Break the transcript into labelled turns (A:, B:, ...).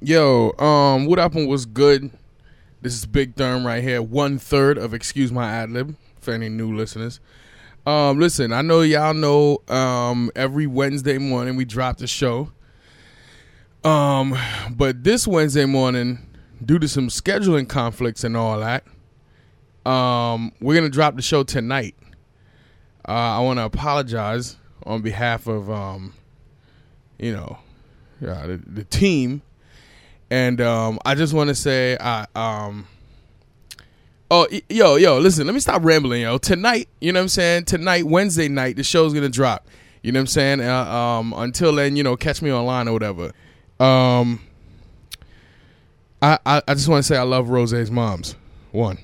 A: Yo, um, what happened was good. This is Big Therm right here, one third of Excuse My Ad Lib for any new listeners. Um, listen, I know y'all know um, every Wednesday morning we drop the show. Um, but this Wednesday morning, due to some scheduling conflicts and all that, um, we're gonna drop the show tonight. Uh, I want to apologize on behalf of um, you know, uh, the, the team, and um, I just want to say, I um, oh yo yo, listen, let me stop rambling, yo. Tonight, you know what I'm saying? Tonight, Wednesday night, the show's gonna drop. You know what I'm saying? Uh, um, until then, you know, catch me online or whatever. Um, I I, I just want to say I love Rose's moms. One.